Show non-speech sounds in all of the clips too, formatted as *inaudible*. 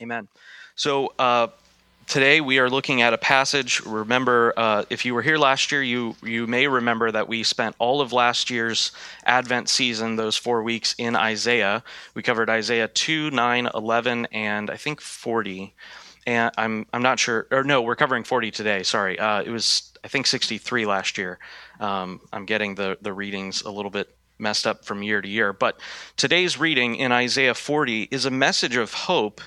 Amen. So uh, today we are looking at a passage. Remember, uh, if you were here last year, you you may remember that we spent all of last year's Advent season, those four weeks, in Isaiah. We covered Isaiah 2, 9, 11, and I think 40. And I'm I'm not sure, or no, we're covering 40 today. Sorry, uh, it was I think 63 last year. Um, I'm getting the the readings a little bit messed up from year to year. But today's reading in Isaiah 40 is a message of hope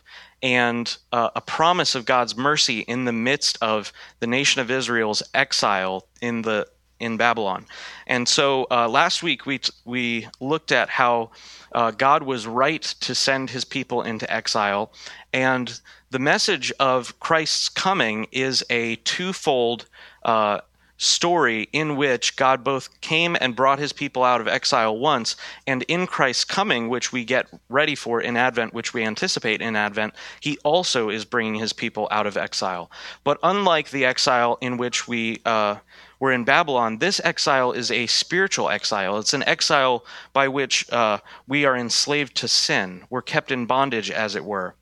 and uh, a promise of God's mercy in the midst of the nation of Israel's exile in the in Babylon. And so uh, last week we t- we looked at how uh, God was right to send His people into exile, and the message of Christ's coming is a twofold uh, story in which God both came and brought his people out of exile once, and in Christ's coming, which we get ready for in Advent, which we anticipate in Advent, he also is bringing his people out of exile. But unlike the exile in which we uh, were in Babylon, this exile is a spiritual exile. It's an exile by which uh, we are enslaved to sin, we're kept in bondage, as it were.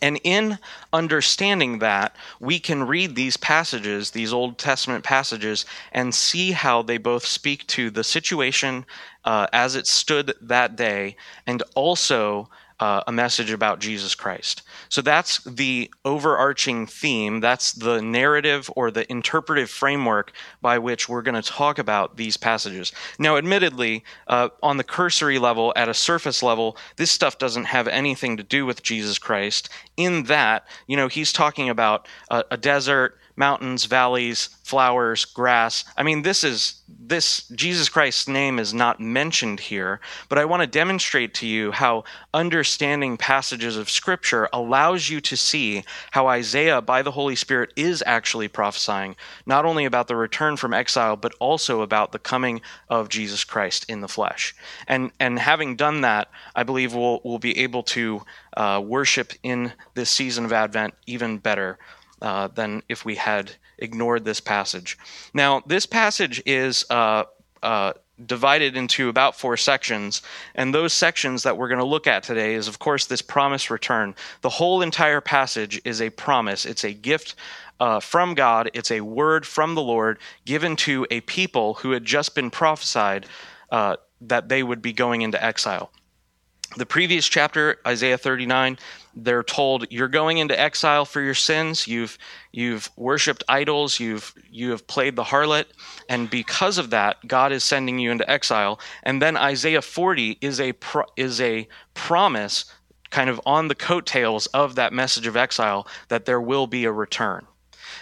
And in understanding that, we can read these passages, these Old Testament passages, and see how they both speak to the situation uh, as it stood that day and also uh, a message about Jesus Christ. So that's the overarching theme. That's the narrative or the interpretive framework by which we're going to talk about these passages. Now, admittedly, uh, on the cursory level, at a surface level, this stuff doesn't have anything to do with Jesus Christ, in that, you know, he's talking about a, a desert mountains, valleys, flowers, grass. I mean, this is this Jesus Christ's name is not mentioned here, but I want to demonstrate to you how understanding passages of scripture allows you to see how Isaiah by the Holy Spirit is actually prophesying not only about the return from exile but also about the coming of Jesus Christ in the flesh. And and having done that, I believe we'll we'll be able to uh, worship in this season of Advent even better uh, than if we had ignored this passage. Now, this passage is uh, uh, divided into about four sections, and those sections that we're going to look at today is, of course, this promise return. The whole entire passage is a promise, it's a gift. Uh, from God, it's a word from the Lord given to a people who had just been prophesied uh, that they would be going into exile. The previous chapter, Isaiah 39, they're told you're going into exile for your sins. You've you've worshiped idols. You've you have played the harlot. And because of that god is sending you into exile. And then isaiah 40 is a pro, is a promise kind of on the coattails of that message of exile that there will be a return.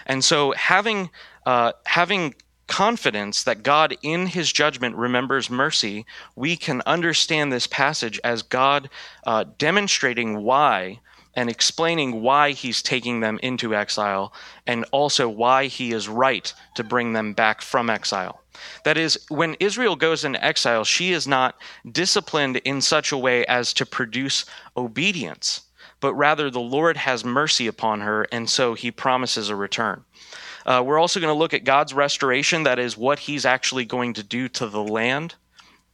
And so having uh, having confidence that God, in his judgment, remembers mercy, we can understand this passage as God uh, demonstrating why and explaining why he's taking them into exile and also why he is right to bring them back from exile. That is, when Israel goes into exile, she is not disciplined in such a way as to produce obedience, but rather the Lord has mercy upon her, and so he promises a return. Uh, we're also going to look at God's restoration, that is, what he's actually going to do to the land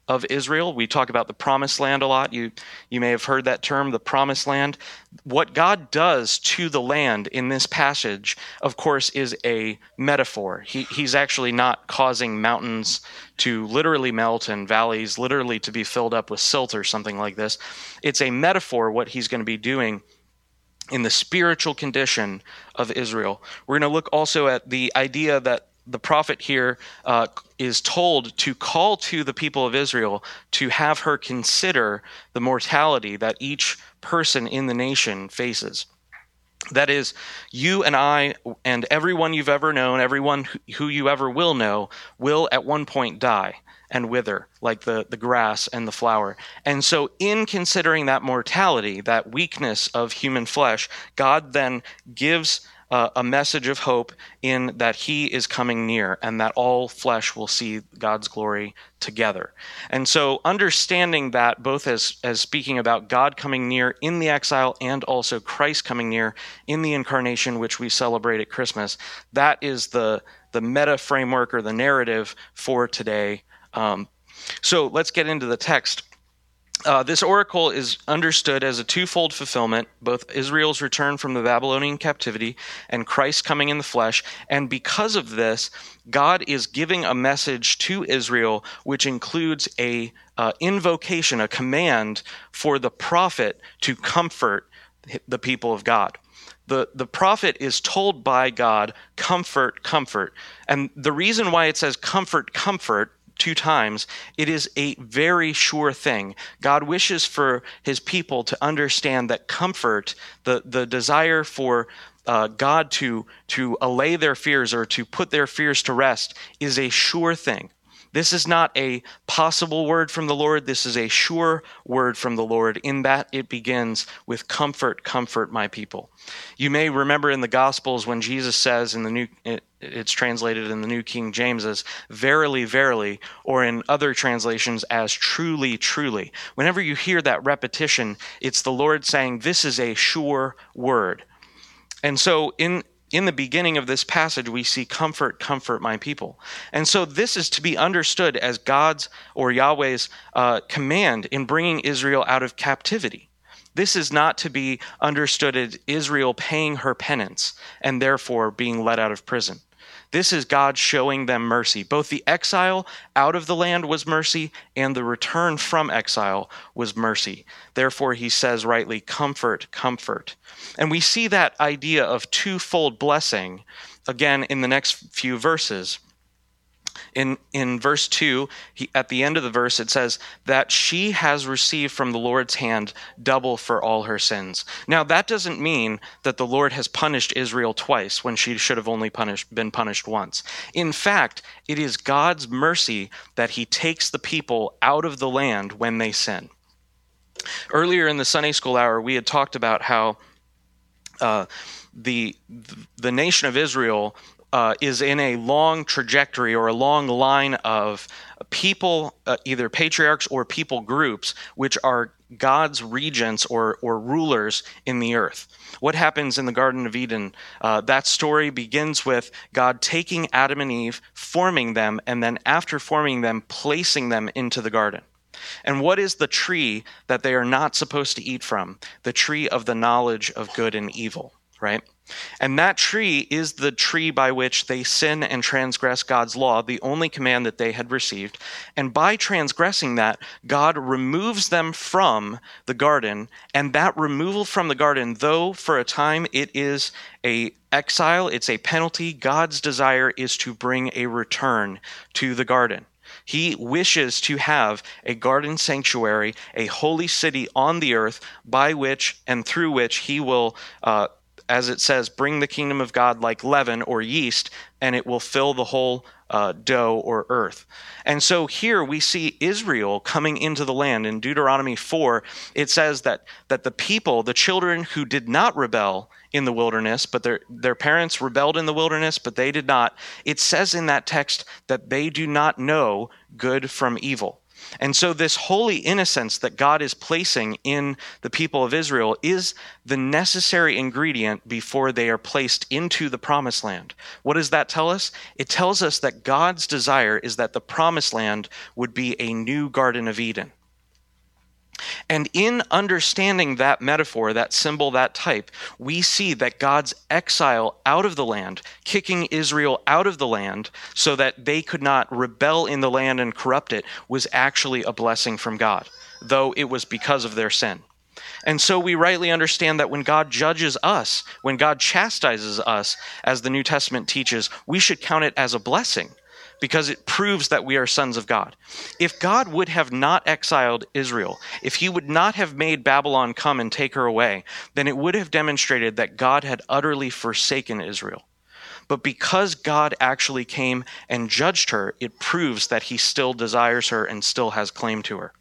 of Israel. We talk about the promised land a lot. You you may have heard that term, the promised land. What God does to the land in this passage, of course, is a metaphor. He, he's actually not causing mountains to literally melt and valleys literally to be filled up with silt or something like this. It's a metaphor what he's going to be doing in the spiritual condition of Israel. We're going to look also at the idea that the prophet here uh, is told to call to the people of Israel to have her consider the mortality that each person in the nation faces. That is, you and I, and everyone you've ever known, everyone who you ever will know, will at one point die and wither like the, the grass and the flower. And so, in considering that mortality, that weakness of human flesh, God then gives uh, a message of hope in that he is coming near and that all flesh will see God's glory together. And so understanding that both as as speaking about God coming near in the exile and also Christ coming near in the incarnation which we celebrate at Christmas, that is the the meta framework or the narrative for today. Um, so let's get into the text. uh, this oracle is understood as a twofold fulfillment both Israel's return from the Babylonian captivity and Christ coming in the flesh. And because of this, God is giving a message to Israel, which includes a uh, invocation, a command for the prophet to comfort the people of God. The, the prophet is told by God, comfort, comfort. And the reason why it says comfort, comfort two times, it is a very sure thing. God wishes for his people to understand that comfort, the, the desire for uh, God to, to allay their fears or to put their fears to rest, is a sure thing. This is not a possible word from the Lord. This is a sure word from the Lord, in that it begins with comfort, comfort my people. You may remember in the Gospels when Jesus says in the New, it's translated in the New King James as verily, verily, or in other translations as truly, truly. Whenever you hear that repetition, it's the Lord saying, This is a sure word. And so in in the beginning of this passage, we see comfort, comfort my people. And so this is to be understood as God's or Yahweh's uh, command in bringing Israel out of captivity. This is not to be understood as Israel paying her penance and therefore being let out of prison. This is God showing them mercy. Both the exile out of the land was mercy, and the return from exile was mercy. Therefore, he says rightly, Comfort, comfort. And we see that idea of twofold blessing again in the next few verses. In, in verse 2, he, at the end of the verse, it says that she has received from the Lord's hand double for all her sins. Now, that doesn't mean that the Lord has punished Israel twice when she should have only punished, been punished once. In fact, it is God's mercy that he takes the people out of the land when they sin. Earlier in the Sunday school hour, we had talked about how uh, the the nation of Israel uh, is in a long trajectory or a long line of people, uh, either patriarchs or people groups, which are God's regents or, or rulers in the earth. What happens in the Garden of Eden? Uh, that story begins with God taking Adam and Eve, forming them, and then after forming them, placing them into the garden. And what is the tree that they are not supposed to eat from? The tree of the knowledge of good and evil, right? And that tree is the tree by which they sin and transgress God's law, the only command that they had received. And by transgressing that, God removes them from the garden. And that removal from the garden, though for a time it is a exile, it's a penalty, God's desire is to bring a return to the garden. He wishes to have a garden sanctuary, a holy city on the earth by which and through which he will uh, as it says, bring the kingdom of God like leaven or yeast, and it will fill the whole uh, dough or earth. And so here we see Israel coming into the land. In Deuteronomy 4, it says that, that the people, the children who did not rebel in the wilderness, but their, their parents rebelled in the wilderness, but they did not, it says in that text that they do not know good from evil. And so, this holy innocence that God is placing in the people of Israel is the necessary ingredient before they are placed into the promised land. What does that tell us? It tells us that God's desire is that the promised land would be a new Garden of Eden. And in understanding that metaphor, that symbol, that type, we see that God's exile out of the land, kicking Israel out of the land so that they could not rebel in the land and corrupt it, was actually a blessing from God, though it was because of their sin. And so we rightly understand that when God judges us, when God chastises us, as the New Testament teaches, we should count it as a blessing because it proves that we are sons of God. If God would have not exiled Israel, if he would not have made Babylon come and take her away, then it would have demonstrated that God had utterly forsaken Israel. But because God actually came and judged her, it proves that he still desires her and still has claim to her.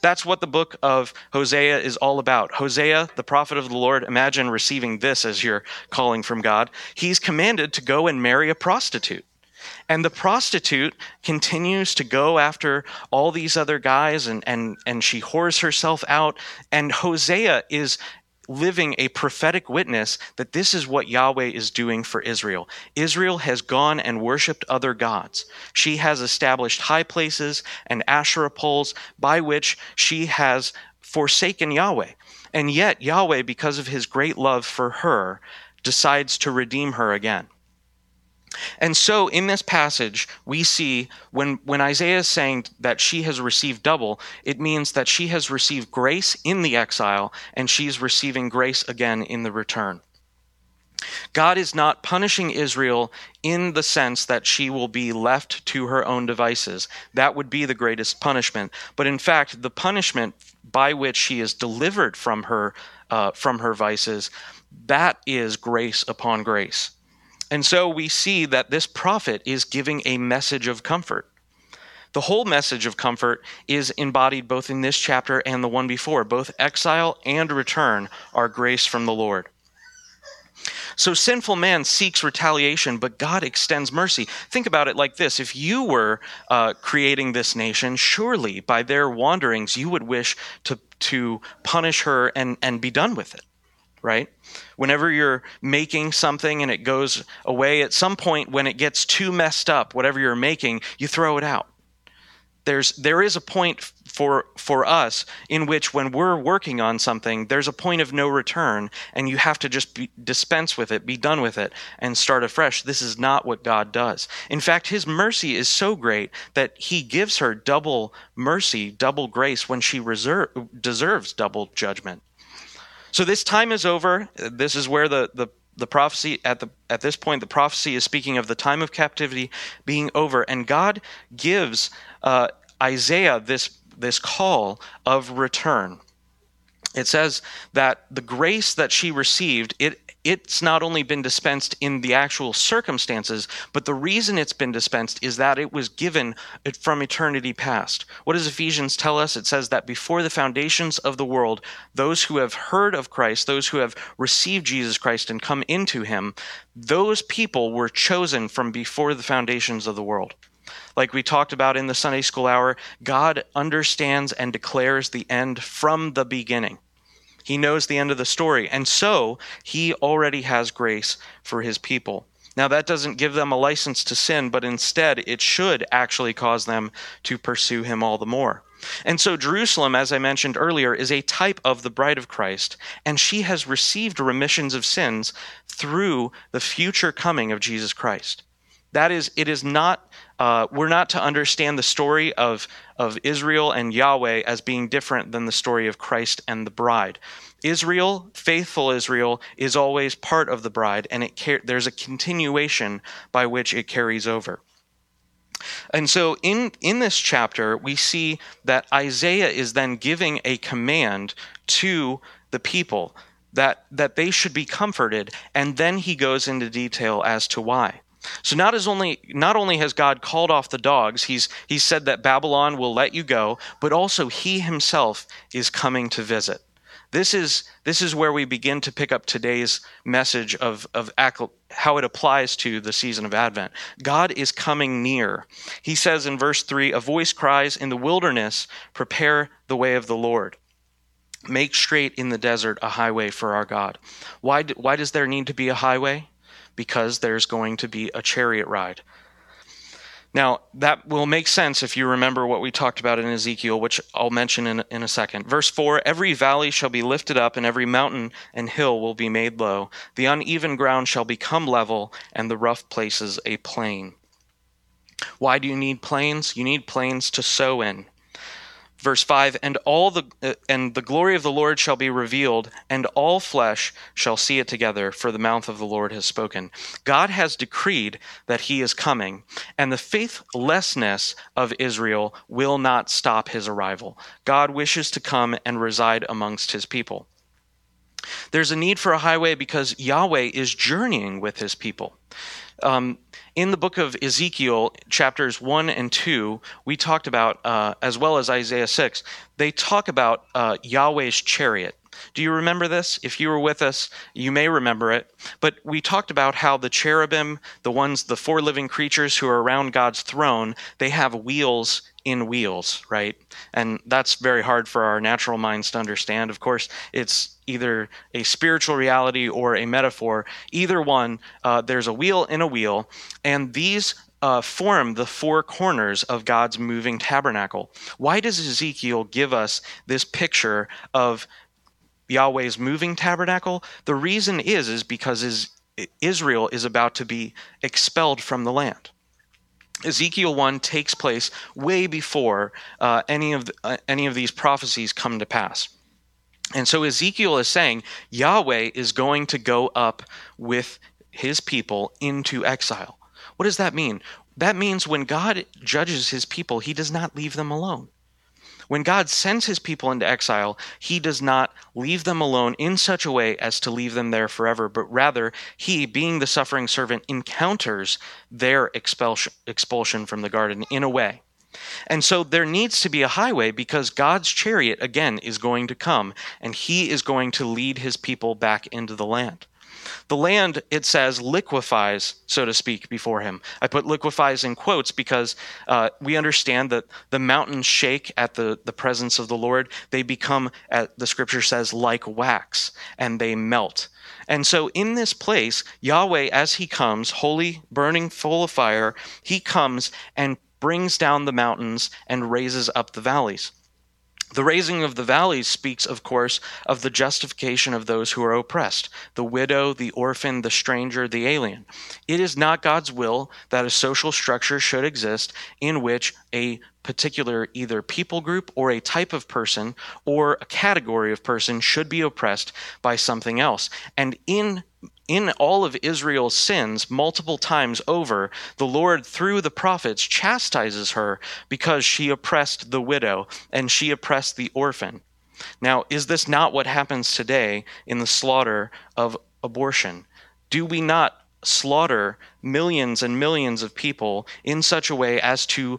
That's what the book of Hosea is all about. Hosea, the prophet of the Lord, imagine receiving this as your calling from God. He's commanded to go and marry a prostitute. And the prostitute continues to go after all these other guys and, and, and she whores herself out. And Hosea is living a prophetic witness that this is what Yahweh is doing for Israel. Israel has gone and worshiped other gods. She has established high places and Asherah poles by which she has forsaken Yahweh. And yet, Yahweh, because of his great love for her, decides to redeem her again. And so in this passage, we see when, when Isaiah is saying that she has received double, it means that she has received grace in the exile and she's receiving grace again in the return. God is not punishing Israel in the sense that she will be left to her own devices. That would be the greatest punishment. But in fact, the punishment by which she is delivered from her uh, from her vices, that is grace upon grace. And so we see that this prophet is giving a message of comfort. The whole message of comfort is embodied both in this chapter and the one before. Both exile and return are grace from the Lord. So sinful man seeks retaliation, but God extends mercy. Think about it like this if you were uh, creating this nation, surely by their wanderings you would wish to, to punish her and, and be done with it right? Whenever you're making something and it goes away, at some point when it gets too messed up, whatever you're making, you throw it out. There's there is a point for for us in which when we're working on something, there's a point of no return, and you have to just be, dispense with it, be done with it, and start afresh. This is not what God does. In fact, His mercy is so great that He gives her double mercy, double grace when she reserve, deserves double judgment. So this time is over. This is where the, the, the prophecy at the at this point the prophecy is speaking of the time of captivity being over, and God gives uh, Isaiah this this call of return. It says that the grace that she received it it's not only been dispensed in the actual circumstances, but the reason it's been dispensed is that it was given from eternity past. What does Ephesians tell us? It says that before the foundations of the world, those who have heard of Christ, those who have received Jesus Christ and come into him, those people were chosen from before the foundations of the world. Like we talked about in the Sunday school hour, God understands and declares the end from the beginning. He knows the end of the story. And so he already has grace for his people. Now, that doesn't give them a license to sin, but instead it should actually cause them to pursue him all the more. And so, Jerusalem, as I mentioned earlier, is a type of the bride of Christ, and she has received remissions of sins through the future coming of Jesus Christ. That is, it is not, uh, we're not to understand the story of, of Israel and Yahweh as being different than the story of Christ and the bride. Israel, faithful Israel, is always part of the bride, and it there's a continuation by which it carries over. And so in, in this chapter, we see that Isaiah is then giving a command to the people that, that they should be comforted, and then he goes into detail as to why. So not as only not only has God called off the dogs, he's he's said that Babylon will let you go, but also he himself is coming to visit. This is this is where we begin to pick up today's message of of how it applies to the season of Advent. God is coming near. He says in verse 3, a voice cries in the wilderness, prepare the way of the Lord. Make straight in the desert a highway for our God. Why, why does there need to be a highway? Because there's going to be a chariot ride. Now, that will make sense if you remember what we talked about in Ezekiel, which I'll mention in, in a second. Verse 4 Every valley shall be lifted up, and every mountain and hill will be made low. The uneven ground shall become level, and the rough places a plain. Why do you need plains? You need plains to sow in verse 5 and all the uh, and the glory of the lord shall be revealed and all flesh shall see it together for the mouth of the lord has spoken. God has decreed that he is coming and the faithlessness of israel will not stop his arrival. God wishes to come and reside amongst his people. There's a need for a highway because yahweh is journeying with his people um, in the book of Ezekiel, chapters 1 and 2, we talked about, uh, as well as Isaiah 6, they talk about uh, Yahweh's chariot. Do you remember this? If you were with us, you may remember it. But we talked about how the cherubim, the ones, the four living creatures who are around God's throne, they have wheels in wheels, right? And that's very hard for our natural minds to understand. Of course, it's either a spiritual reality or a metaphor. Either one, uh, there's a wheel in a wheel, and these uh, form the four corners of God's moving tabernacle. Why does Ezekiel give us this picture of Yahweh's moving tabernacle? The reason is is because is, Israel is about to be expelled from the land. Ezekiel 1 takes place way before uh, any, of the, uh, any of these prophecies come to pass. And so Ezekiel is saying Yahweh is going to go up with his people into exile. What does that mean? That means when God judges his people, he does not leave them alone. When God sends his people into exile, he does not leave them alone in such a way as to leave them there forever, but rather, he, being the suffering servant, encounters their expulsion, from the garden in a way. And so there needs to be a highway because God's chariot, again, is going to come, and he is going to lead his people back into the land. The land, it says, liquefies, so to speak, before him. I put liquefies in quotes because uh, we understand that the mountains shake at the, the presence of the Lord. They become, at, the scripture says, like wax, and they melt. And so in this place, Yahweh, as he comes, holy, burning, full of fire, he comes and brings down the mountains and raises up the valleys. The raising of the valleys speaks, of course, of the justification of those who are oppressed the widow, the orphan, the stranger, the alien. It is not God's will that a social structure should exist in which a particular either people group or a type of person or a category of person should be oppressed by something else. And in in all of Israel's sins, multiple times over, the Lord, through the prophets, chastises her because she oppressed the widow and she oppressed the orphan. Now, is this not what happens today in the slaughter of abortion? Do we not slaughter millions and millions of people in such a way as to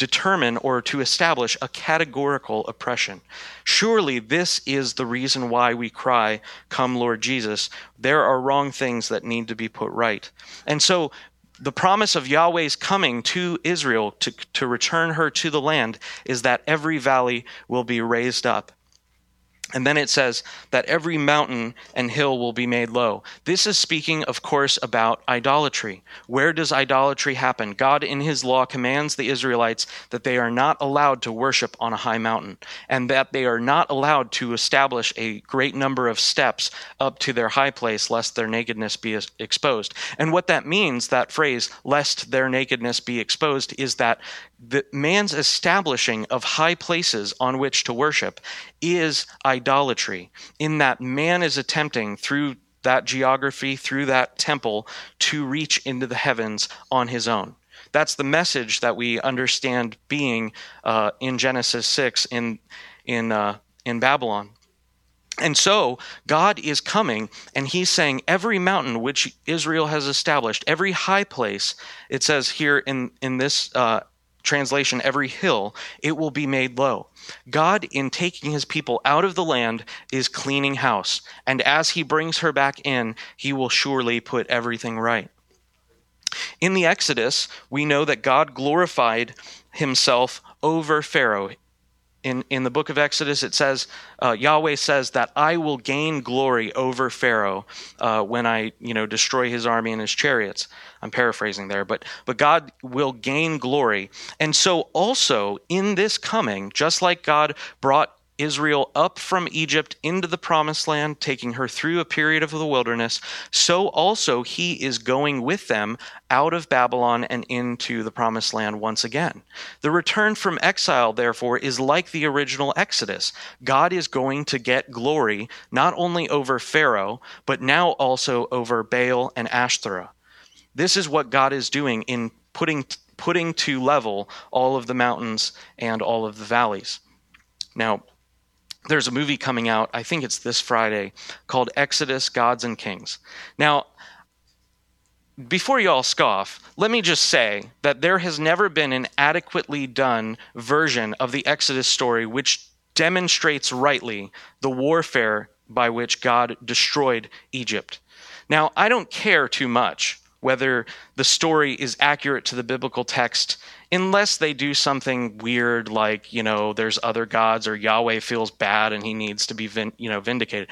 determine or to establish a categorical oppression. Surely this is the reason why we cry, Come, Lord Jesus. There are wrong things that need to be put right. And so the promise of Yahweh's coming to Israel to, to return her to the land is that every valley will be raised up and then it says that every mountain and hill will be made low. This is speaking, of course, about idolatry. Where does idolatry happen? God, in his law, commands the Israelites that they are not allowed to worship on a high mountain, and that they are not allowed to establish a great number of steps up to their high place, lest their nakedness be exposed. And what that means, that phrase, lest their nakedness be exposed, is that the man's establishing of high places on which to worship is idolatry, in that man is attempting through that geography, through that temple, to reach into the heavens on his own. That's the message that we understand being uh, in Genesis 6 in, in, uh, in Babylon. And so God is coming and he's saying every mountain which Israel has established, every high place, it says here in, in this uh, translation, every hill, it will be made low. God, in taking his people out of the land, is cleaning house. And as he brings her back in, he will surely put everything right. In the Exodus, we know that God glorified himself over Pharaoh in, in the book of Exodus, it says, uh, Yahweh says that I will gain glory over Pharaoh uh, when I, you know, destroy his army and his chariots. I'm paraphrasing there, but, but God will gain glory. And so also in this coming, just like God brought Israel up from Egypt into the promised land, taking her through a period of the wilderness, so also he is going with them out of Babylon and into the promised land once again. The return from exile, therefore, is like the original Exodus. God is going to get glory not only over Pharaoh, but now also over Baal and Ashtoreth. This is what God is doing in putting putting to level all of the mountains and all of the valleys. Now, there's a movie coming out, I think it's this Friday, called Exodus Gods and Kings. Now, before you all scoff, let me just say that there has never been an adequately done version of the Exodus story which demonstrates rightly the warfare by which God destroyed Egypt. Now, I don't care too much whether the story is accurate to the biblical text unless they do something weird like you know there's other gods or yahweh feels bad and he needs to be vin- you know vindicated.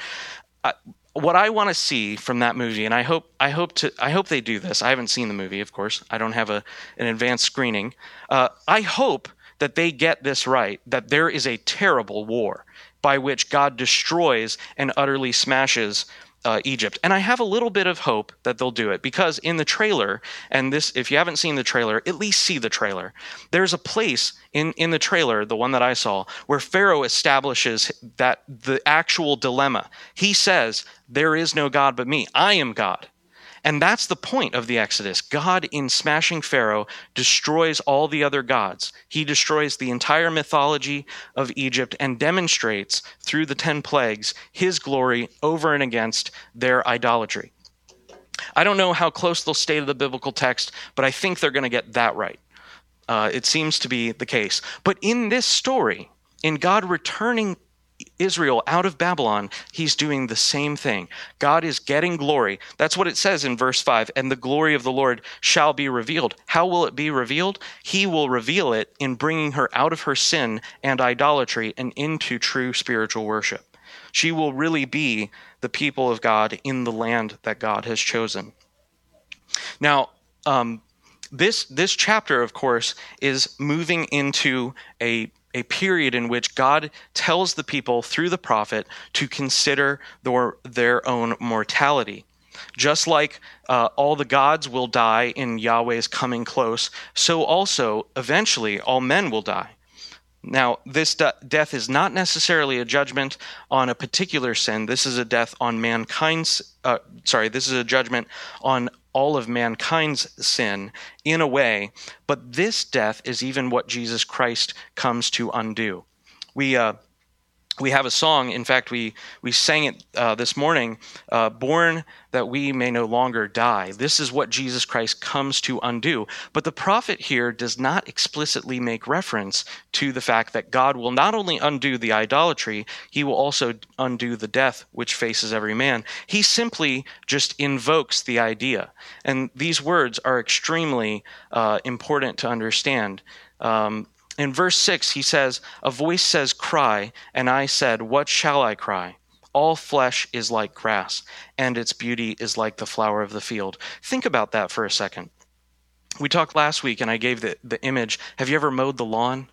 Uh, what i want to see from that movie and i hope i hope to i hope they do this. I haven't seen the movie of course. I don't have a, an advanced screening. Uh, i hope that they get this right that there is a terrible war by which god destroys and utterly smashes uh, Egypt. And I have a little bit of hope that they'll do it because in the trailer, and this, if you haven't seen the trailer, at least see the trailer. There's a place in, in the trailer, the one that I saw, where Pharaoh establishes that the actual dilemma. He says, There is no God but me. I am God. And that's the point of the Exodus. God, in smashing Pharaoh, destroys all the other gods. He destroys the entire mythology of Egypt and demonstrates through the 10 plagues his glory over and against their idolatry. I don't know how close they'll stay to the biblical text, but I think they're going to get that right. Uh, it seems to be the case. But in this story, in God returning Israel out of Babylon, he's doing the same thing. God is getting glory. That's what it says in verse 5 and the glory of the Lord shall be revealed. How will it be revealed? He will reveal it in bringing her out of her sin and idolatry and into true spiritual worship. She will really be the people of God in the land that God has chosen. Now, um, this this chapter, of course, is moving into a a period in which God tells the people through the prophet to consider their, their own mortality. Just like uh, all the gods will die in Yahweh's coming close, so also eventually all men will die. Now, this de- death is not necessarily a judgment on a particular sin. This is a death on mankind's, uh, sorry, this is a judgment on all of mankind's sin in a way, but this death is even what Jesus Christ comes to undo. We, uh, we have a song. In fact, we we sang it uh, this morning. Uh, Born that we may no longer die. This is what Jesus Christ comes to undo. But the prophet here does not explicitly make reference to the fact that God will not only undo the idolatry, he will also undo the death which faces every man. He simply just invokes the idea, and these words are extremely uh, important to understand. Um, in verse 6, he says, A voice says, Cry, and I said, What shall I cry? All flesh is like grass, and its beauty is like the flower of the field. Think about that for a second. We talked last week, and I gave the, the image. Have you ever mowed the lawn?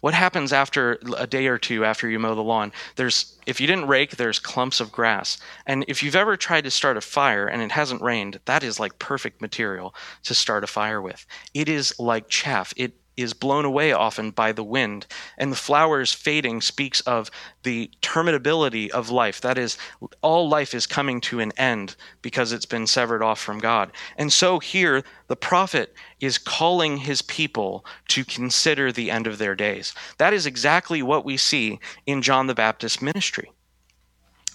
What happens after a day or two after you mow the lawn? There's if you didn't rake, there's clumps of grass. And if you've ever tried to start a fire and it hasn't rained, that is like perfect material to start a fire with. It is like chaff. It is blown away often by the wind. And the flowers fading speaks of the terminability of life. That is, all life is coming to an end because it's been severed off from God. And so here, the prophet is calling his people to consider the end of their days. That is exactly what we see in John the Baptist's ministry.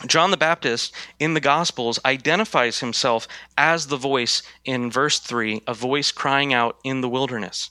John the Baptist in the Gospels identifies himself as the voice in verse 3, a voice crying out in the wilderness.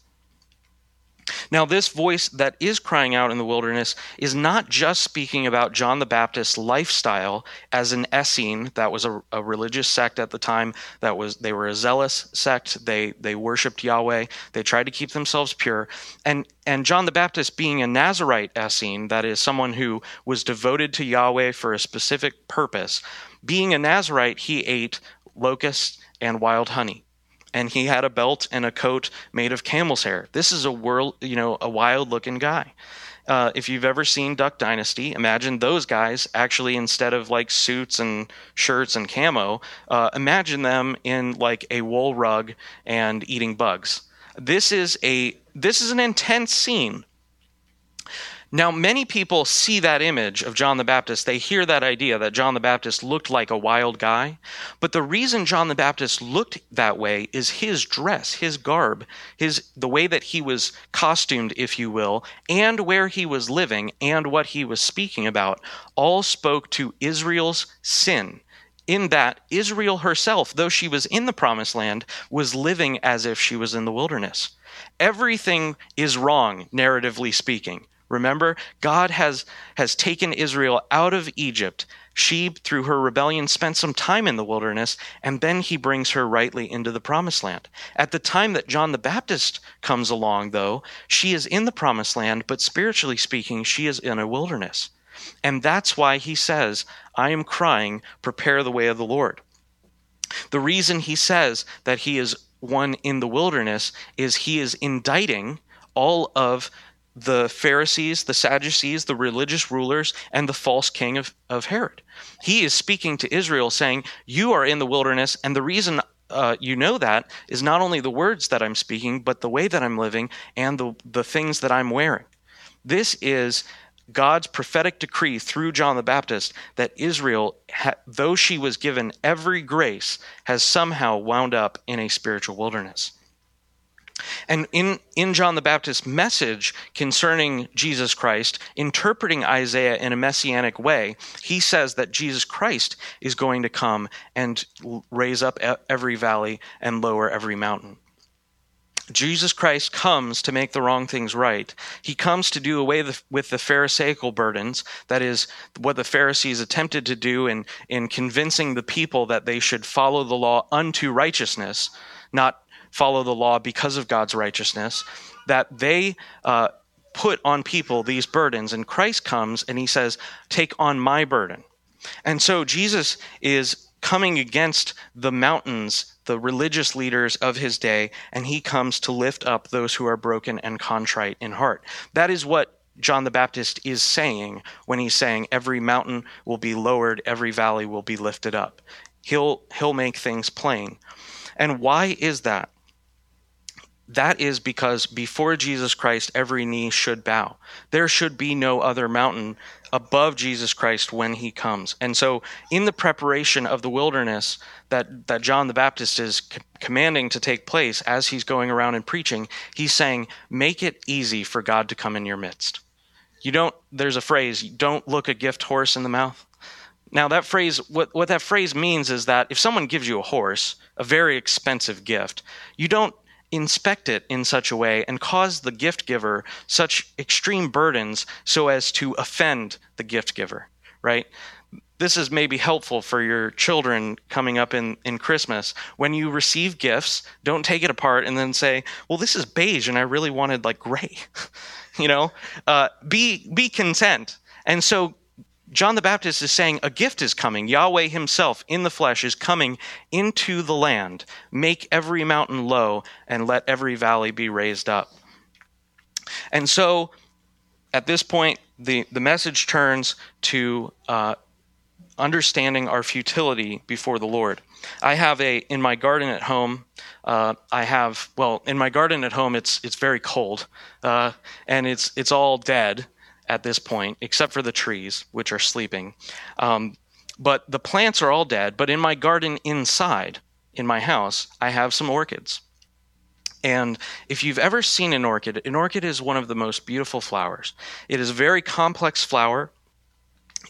Now, this voice that is crying out in the wilderness is not just speaking about John the Baptist's lifestyle as an Essene, that was a, a, religious sect at the time. That was they were a zealous sect. They they worshipped Yahweh. They tried to keep themselves pure. And and John the Baptist being a Nazarite Essene, that is someone who was devoted to Yahweh for a specific purpose. Being a Nazarite, he ate locusts and wild honey and he had a belt and a coat made of camel's hair. This is a world, you know, a wild looking guy. Uh, if you've ever seen Duck Dynasty, imagine those guys actually instead of like suits and shirts and camo, uh, imagine them in like a wool rug and eating bugs. This is a this is an intense scene now, many people see that image of John the Baptist. They hear that idea that John the Baptist looked like a wild guy. But the reason John the Baptist looked that way is his dress, his garb, his the way that he was costumed, if you will, and where he was living and what he was speaking about all spoke to Israel's sin in that Israel herself, though she was in the promised land, was living as if she was in the wilderness. Everything is wrong, narratively speaking Remember, God has, has taken Israel out of Egypt. She, through her rebellion, spent some time in the wilderness, and then he brings her rightly into the promised land. At the time that John the Baptist comes along, though, she is in the promised land, but spiritually speaking, she is in a wilderness. And that's why he says, I am crying, prepare the way of the Lord. The reason he says that he is one in the wilderness is he is indicting all of the Pharisees, the Sadducees, the religious rulers, and the false king of, of Herod. He is speaking to Israel saying, You are in the wilderness, and the reason uh, you know that is not only the words that I'm speaking, but the way that I'm living and the, the things that I'm wearing. This is God's prophetic decree through John the Baptist that Israel, though she was given every grace, has somehow wound up in a spiritual wilderness. And in, in John the Baptist's message concerning Jesus Christ, interpreting Isaiah in a messianic way, he says that Jesus Christ is going to come and raise up every valley and lower every mountain. Jesus Christ comes to make the wrong things right. He comes to do away with the Pharisaical burdens, that is, what the Pharisees attempted to do in, in convincing the people that they should follow the law unto righteousness, not follow the law because of God's righteousness, that they uh, put on people these burdens. And Christ comes and he says, Take on my burden. And so Jesus is coming against the mountains, the religious leaders of his day, and he comes to lift up those who are broken and contrite in heart. That is what John the Baptist is saying when he's saying every mountain will be lowered, every valley will be lifted up. He'll he'll make things plain. And why is that? That is because before Jesus Christ, every knee should bow. There should be no other mountain above Jesus Christ when he comes. And so, in the preparation of the wilderness that, that John the Baptist is c- commanding to take place as he's going around and preaching, he's saying, Make it easy for God to come in your midst. You don't, there's a phrase, don't look a gift horse in the mouth. Now, that phrase, what, what that phrase means is that if someone gives you a horse, a very expensive gift, you don't inspect it in such a way and cause the gift giver such extreme burdens so as to offend the gift giver, right? This is maybe helpful for your children coming up in, in Christmas. When you receive gifts, don't take it apart and then say, well, this is beige and I really wanted like gray. *laughs* you know, uh, be, be content. And so John the Baptist is saying a gift is coming. Yahweh himself in the flesh is coming into the land. Make every mountain low and let every valley be raised up. And so at this point, the, the message turns to uh, understanding our futility before the Lord. I have a in my garden at home. Uh, I have well in my garden at home. It's it's very cold, uh, and it's it's all dead at this point, except for the trees, which are sleeping. Um, but the plants are all dead. But in my garden inside, in my house, I have some orchids. And if you've ever seen an orchid, an orchid is one of the most beautiful flowers. It is a very complex flower.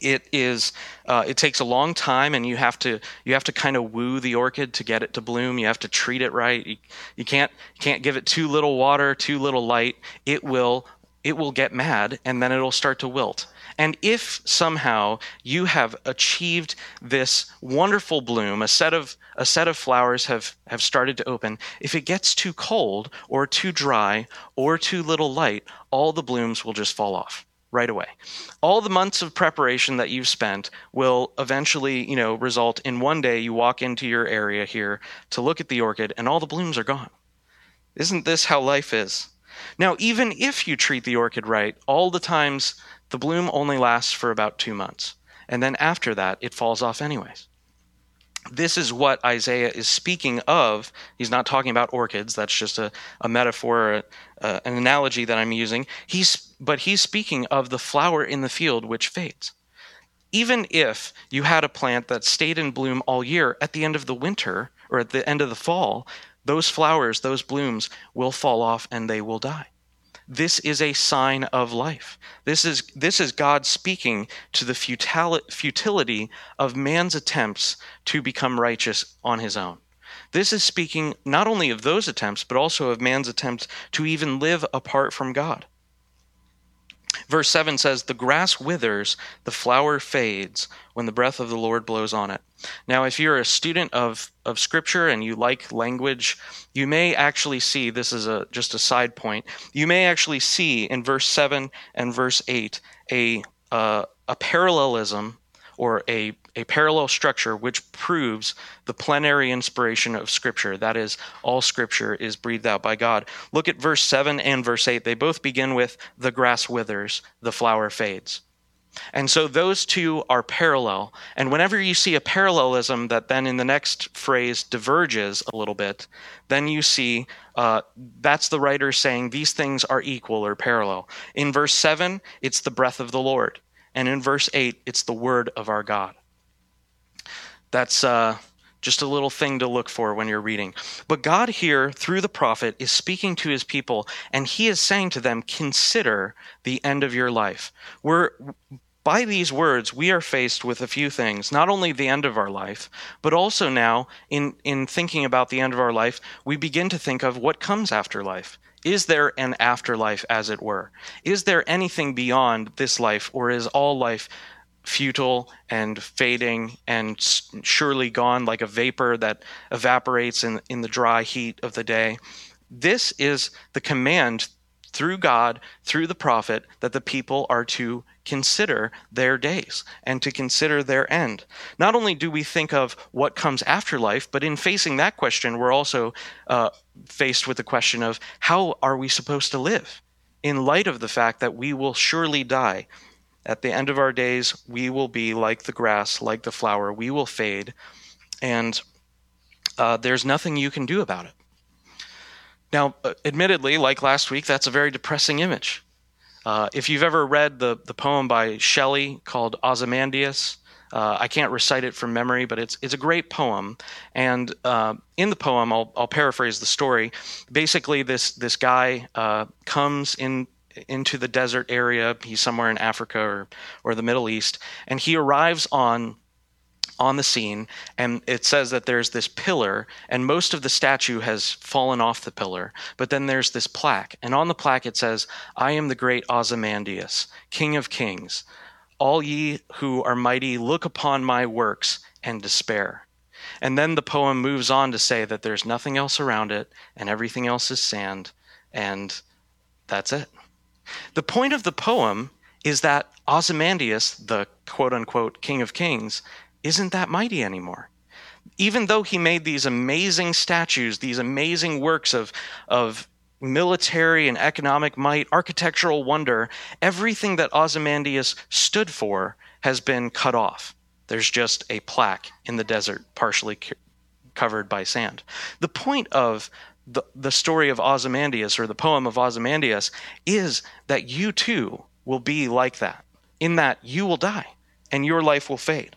It is. Uh, it takes a long time, and you have to you have to kind of woo the orchid to get it to bloom. You have to treat it right. You, you can't you can't give it too little water, too little light. It will it will get mad and then it'll start to wilt. And if somehow you have achieved this wonderful bloom, a set of a set of flowers have, have started to open, if it gets too cold or too dry or too little light, all the blooms will just fall off right away. All the months of preparation that you've spent will eventually, you know, result in one day you walk into your area here to look at the orchid and all the blooms are gone. Isn't this how life is? Now, even if you treat the orchid right, all the times the bloom only lasts for about two months. And then after that, it falls off anyways. This is what Isaiah is speaking of. He's not talking about orchids. That's just a, a metaphor, a, an analogy that I'm using. He's, but he's speaking of the flower in the field which fades. Even if you had a plant that stayed in bloom all year, at the end of the winter or at the end of the fall, those flowers, those blooms will fall off and they will die. This is a sign of life. This is, this is God speaking to the futility of man's attempts to become righteous on his own. This is speaking not only of those attempts, but also of man's attempts to even live apart from God. Verse 7 says, The grass withers, the flower fades when the breath of the Lord blows on it. Now, if you're a student of, of Scripture and you like language, you may actually see this is a, just a side point. You may actually see in verse 7 and verse 8 a, uh, a parallelism or a, a parallel structure which proves the plenary inspiration of Scripture. That is, all Scripture is breathed out by God. Look at verse 7 and verse 8. They both begin with, The grass withers, the flower fades. And so those two are parallel. And whenever you see a parallelism that then in the next phrase diverges a little bit, then you see uh, that's the writer saying these things are equal or parallel. In verse 7, it's the breath of the Lord. And in verse 8, it's the word of our God. That's uh, just a little thing to look for when you're reading. But God here, through the prophet, is speaking to his people, and he is saying to them, Consider the end of your life. We're by these words, we are faced with a few things, not only the end of our life, but also now, in, in thinking about the end of our life, we begin to think of what comes after life. Is there an afterlife, as it were? Is there anything beyond this life, or is all life futile and fading and surely gone like a vapor that evaporates in, in the dry heat of the day? This is the command through God, through the prophet, that the people are to consider their days and to consider their end. Not only do we think of what comes after life, but in facing that question, we're also uh, faced with the question of how are we supposed to live in light of the fact that we will surely die. At the end of our days, we will be like the grass, like the flower, we will fade, and uh, there's nothing you can do about it. Now, uh, admittedly, like last week, that's a very depressing image. Uh, if you've ever read the, the poem by Shelley called Ozymandias, uh, I can't recite it from memory, but it's it's a great poem. And uh, in the poem, I'll, I'll paraphrase the story. Basically, this this guy uh, comes in into the desert area. He's somewhere in Africa or or the Middle East, and he arrives on on the scene, and it says that there's this pillar, and most of the statue has fallen off the pillar. But then there's this plaque, and on the plaque it says, I am the great Ozymandias, King of Kings. All ye who are mighty, look upon my works and despair. And then the poem moves on to say that there's nothing else around it, and everything else is sand, and that's it. The point of the poem is that Ozymandias, the quote unquote king of kings, isn't that mighty anymore. Even though he made these amazing statues, these amazing works of, of military and economic might, architectural wonder, everything that Ozymandias stood for has been cut off. There's just a plaque in the desert, partially covered by sand. The point of the, the story of Ozymandias or the poem of Ozymandias is that you too will be like that, in that you will die and your life will fade.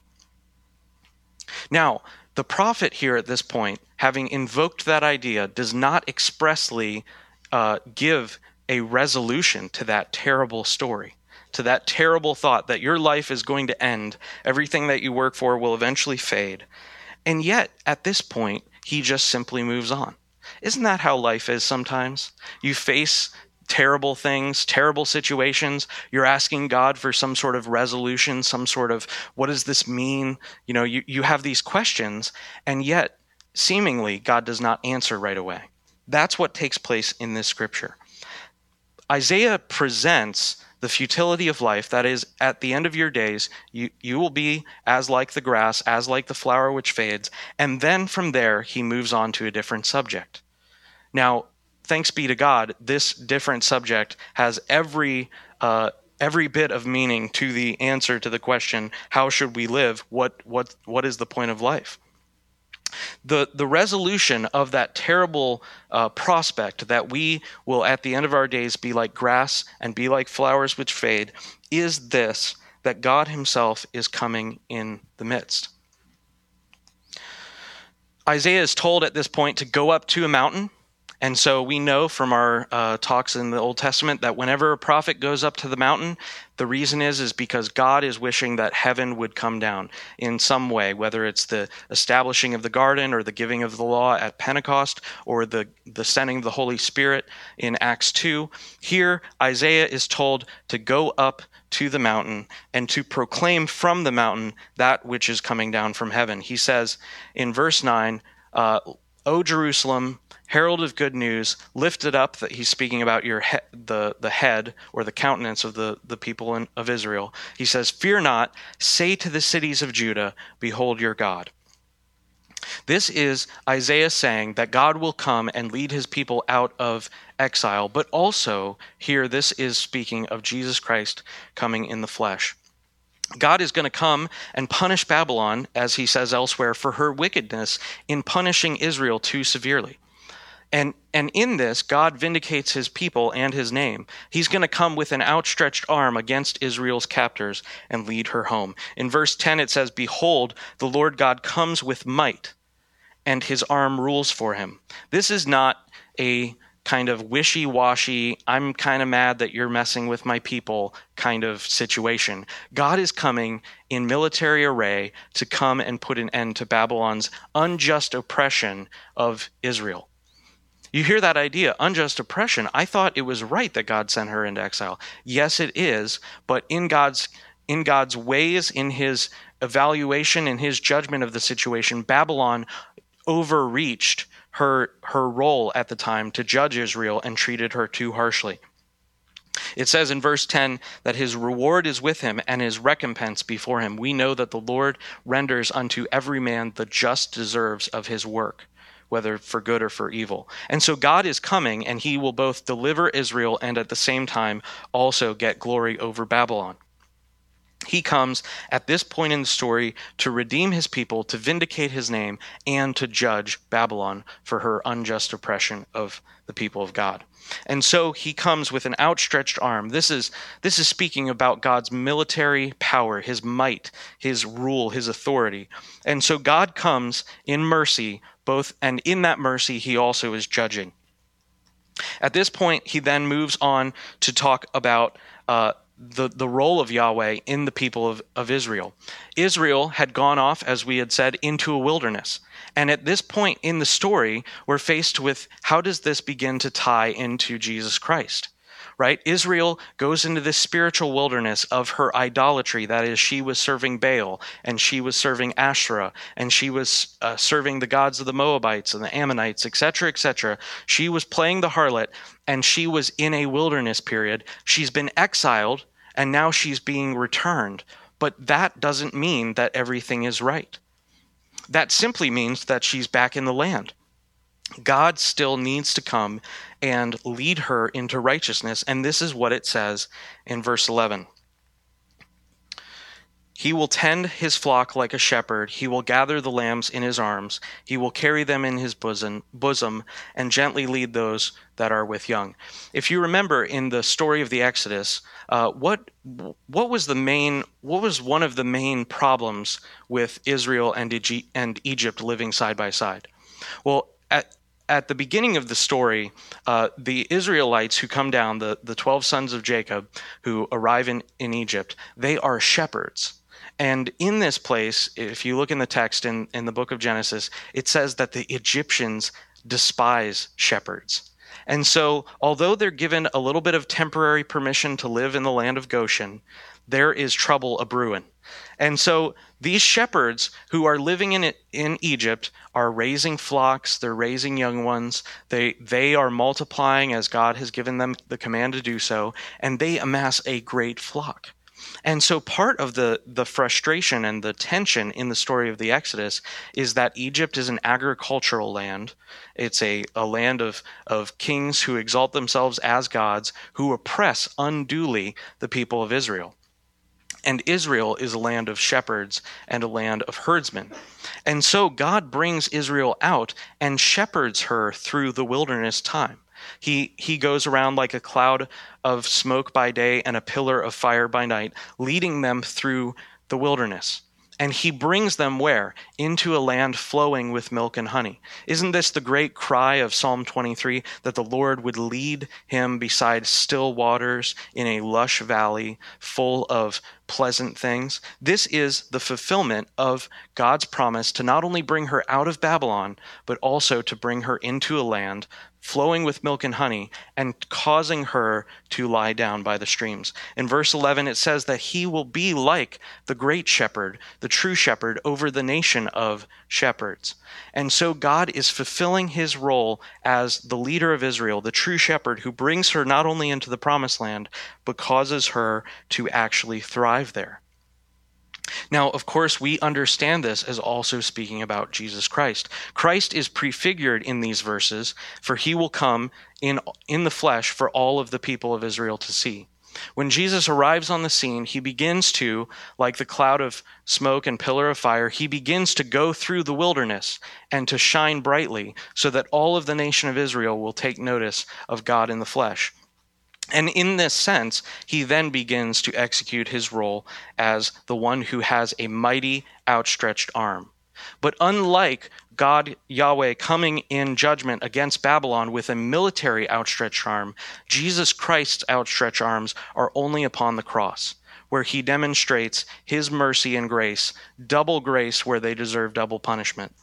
Now, the prophet here at this point, having invoked that idea, does not expressly uh, give a resolution to that terrible story, to that terrible thought that your life is going to end, everything that you work for will eventually fade. And yet, at this point, he just simply moves on. Isn't that how life is sometimes? You face terrible things, terrible situations. You're asking God for some sort of resolution, some sort of what does this mean? You know, you, you have these questions, and yet seemingly God does not answer right away. That's what takes place in this scripture. Isaiah presents the futility of life, that is, at the end of your days, you, you will be as like the grass, as like the flower which fades, and then from there he moves on to a different subject. Now, thanks be to God, this different subject has every uh, every bit of meaning to the answer to the question, how should we live? What what what is the point of life? The the resolution of that terrible uh, prospect that we will at the end of our days be like grass and be like flowers which fade is this that God Himself is coming in the midst. Isaiah is told at this point to go up to a mountain And so we know from our uh, talks in the Old Testament that whenever a prophet goes up to the mountain, the reason is is because God is wishing that heaven would come down in some way, whether it's the establishing of the garden or the giving of the law at Pentecost or the, the sending of the Holy Spirit in Acts 2. Here, Isaiah is told to go up to the mountain and to proclaim from the mountain that which is coming down from heaven. He says in verse 9, uh, O Jerusalem, herald of good news, lifted up that he's speaking about your he- the the head or the countenance of the the people in, of Israel. He says, "Fear not, say to the cities of Judah, behold your God." This is Isaiah saying that God will come and lead his people out of exile, but also here this is speaking of Jesus Christ coming in the flesh. God is going to come and punish Babylon, as he says elsewhere, for her wickedness in punishing Israel too severely. And, and in this, God vindicates his people and his name. He's going to come with an outstretched arm against Israel's captors and lead her home. In verse 10, it says, Behold, the Lord God comes with might, and his arm rules for him. This is not a kind of wishy washy, I'm kind of mad that you're messing with my people kind of situation. God is coming in military array to come and put an end to Babylon's unjust oppression of Israel. You hear that idea, unjust oppression. I thought it was right that God sent her into exile. Yes, it is, but in God's in God's ways, in his evaluation, in his judgment of the situation, Babylon overreached her her role at the time to judge Israel and treated her too harshly. It says in verse 10 that his reward is with him and his recompense before him. We know that the Lord renders unto every man the just deserves of his work, whether for good or for evil. And so God is coming and he will both deliver Israel and at the same time also get glory over Babylon. He comes at this point in the story to redeem his people, to vindicate his name, and to judge Babylon for her unjust oppression of the people of God. And so he comes with an outstretched arm. This is this is speaking about God's military power, his might, his rule, his authority. And so God comes in mercy, both and in that mercy he also is judging. At this point, he then moves on to talk about uh, the, the role of Yahweh in the people of, of Israel. Israel had gone off, as we had said, into a wilderness. And at this point in the story, we're faced with how does this begin to tie into Jesus Christ? Right? Israel goes into this spiritual wilderness of her idolatry. That is, she was serving Baal and she was serving Asherah and she was uh, serving the gods of the Moabites and the Ammonites, etc., etc. She was playing the harlot and she was in a wilderness period. She's been exiled and now she's being returned. But that doesn't mean that everything is right. That simply means that she's back in the land. God still needs to come and lead her into righteousness. And this is what it says in verse 11. He will tend his flock like a shepherd. He will gather the lambs in his arms. He will carry them in his bosom, bosom and gently lead those that are with young. If you remember in the story of the Exodus, uh, what what was the main what was one of the main problems with Israel and, and Egypt living side by side? Well, at at the beginning of the story, uh, the Israelites who come down, the, the 12 sons of Jacob who arrive in, in Egypt, they are shepherds. And in this place, if you look in the text in, in the book of Genesis, it says that the Egyptians despise shepherds. And so, although they're given a little bit of temporary permission to live in the land of Goshen, there is trouble a brewing. And so these shepherds who are living in in Egypt are raising flocks, they're raising young ones. They they are multiplying as God has given them the command to do so, and they amass a great flock. And so part of the the frustration and the tension in the story of the Exodus is that Egypt is an agricultural land. It's a, a land of, of kings who exalt themselves as gods, who oppress unduly the people of Israel. And Israel is a land of shepherds and a land of herdsmen. And so God brings Israel out and shepherds her through the wilderness time. He, he goes around like a cloud of smoke by day and a pillar of fire by night, leading them through the wilderness. and he brings them where? Into a land flowing with milk and honey. Isn't this the great cry of Psalm 23 that the Lord would lead him beside still waters in a lush valley full of pleasant things? This is the fulfillment of God's promise to not only bring her out of Babylon, but also to bring her into a land flowing with milk and honey, and causing her to lie down by the streams. In verse 11, it says that he will be like the great shepherd, the true shepherd, over the nation of shepherds. And so God is fulfilling his role as the leader of Israel, the true shepherd who brings her not only into the promised land, but causes her to actually thrive there. Now, of course, we understand this as also speaking about Jesus Christ. Christ is prefigured in these verses, for he will come in, in the flesh for all of the people of Israel to see. When Jesus arrives on the scene, he begins to, like the cloud of smoke and pillar of fire, he begins to go through the wilderness and to shine brightly so that all of the nation of Israel will take notice of God in the flesh. And in this sense, he then begins to execute his role as the one who has a mighty outstretched arm. But unlike God Yahweh coming in judgment against Babylon with a military outstretched arm, Jesus Christ's outstretched arms are only upon the cross, where he demonstrates his mercy and grace, double grace where they deserve double punishment.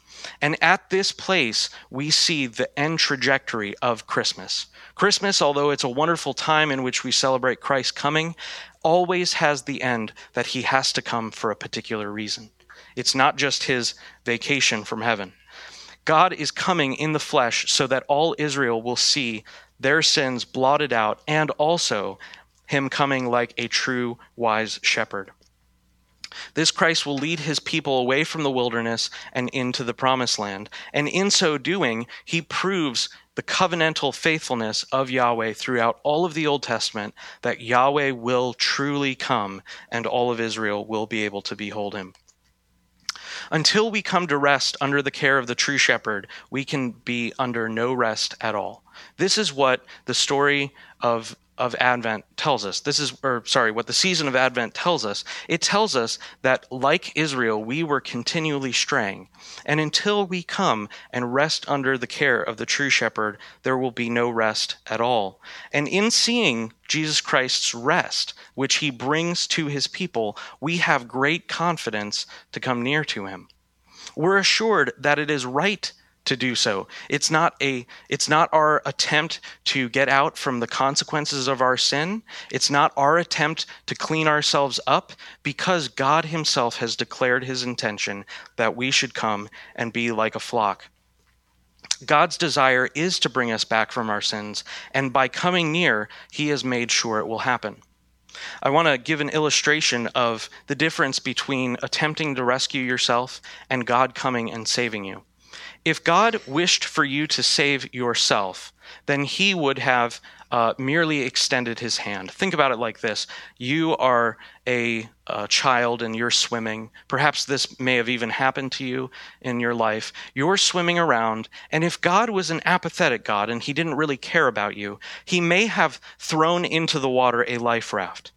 And at this place, we see the end trajectory of Christmas. Christmas, although it's a wonderful time in which we celebrate Christ's coming, always has the end that he has to come for a particular reason. It's not just his vacation from heaven. God is coming in the flesh so that all Israel will see their sins blotted out and also him coming like a true wise shepherd. This Christ will lead his people away from the wilderness and into the promised land. And in so doing, he proves the covenantal faithfulness of Yahweh throughout all of the Old Testament that Yahweh will truly come and all of Israel will be able to behold him. Until we come to rest under the care of the true shepherd, we can be under no rest at all. This is what the story of of Advent tells us. This is, or sorry, what the season of Advent tells us. It tells us that, like Israel, we were continually straying. And until we come and rest under the care of the true shepherd, there will be no rest at all. And in seeing Jesus Christ's rest, which he brings to his people, we have great confidence to come near to him. We're assured that it is right to do so. It's not a it's not our attempt to get out from the consequences of our sin. It's not our attempt to clean ourselves up because God himself has declared his intention that we should come and be like a flock. God's desire is to bring us back from our sins, and by coming near, he has made sure it will happen. I want to give an illustration of the difference between attempting to rescue yourself and God coming and saving you. If God wished for you to save yourself, then he would have uh, merely extended his hand. Think about it like this you are a, a, child and you're swimming. Perhaps this may have even happened to you in your life. You're swimming around, and if God was an apathetic God and he didn't really care about you, he may have thrown into the water a life raft.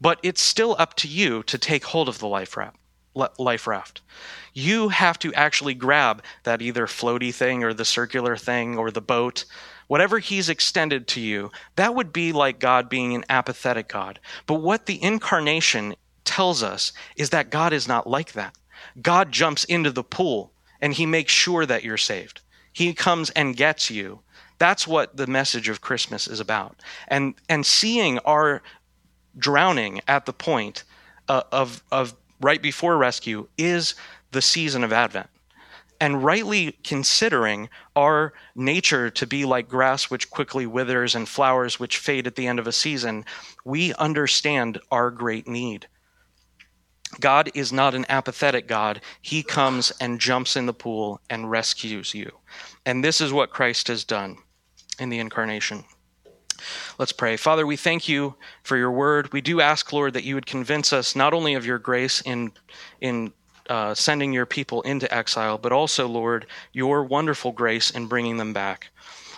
But it's still up to you to take hold of the life raft. Life raft you have to actually grab that either floaty thing or the circular thing or the boat, whatever he's extended to you. That would be like God being an apathetic God. But what the incarnation tells us is that God is not like that. God jumps into the pool and he makes sure that you're saved. He comes and gets you. That's what the message of Christmas is about. And and seeing our drowning at the point uh, of of right before rescue is the season of Advent. And rightly considering our nature to be like grass which quickly withers and flowers which fade at the end of a season, we understand our great need. God is not an apathetic God. He comes and jumps in the pool and rescues you. And this is what Christ has done in the incarnation. Let's pray. Father, we thank you for your word. We do ask, Lord, that you would convince us not only of your grace in, in uh, sending your people into exile, but also, Lord, your wonderful grace in bringing them back.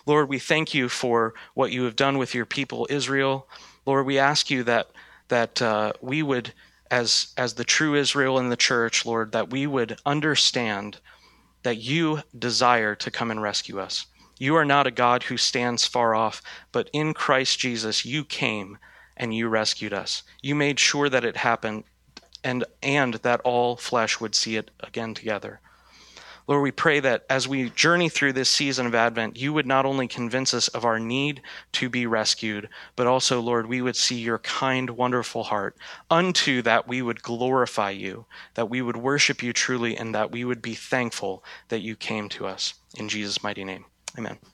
Lord, we thank you for what you have done with your people, Israel. Lord, we ask you that that uh, we would as, as the true Israel in the church, Lord, that we would understand that you desire to come and rescue us. You are not a God who stands far off, but in Christ Jesus, you came and you rescued us. You made sure that it happened and, and that all flesh would see it again together. Lord, we pray that as we journey through this season of Advent, you would not only convince us of our need to be rescued, but also, Lord, we would see your kind, wonderful heart. Unto that we would glorify you, that we would worship you truly, and that we would be thankful that you came to us. In Jesus' mighty name, amen.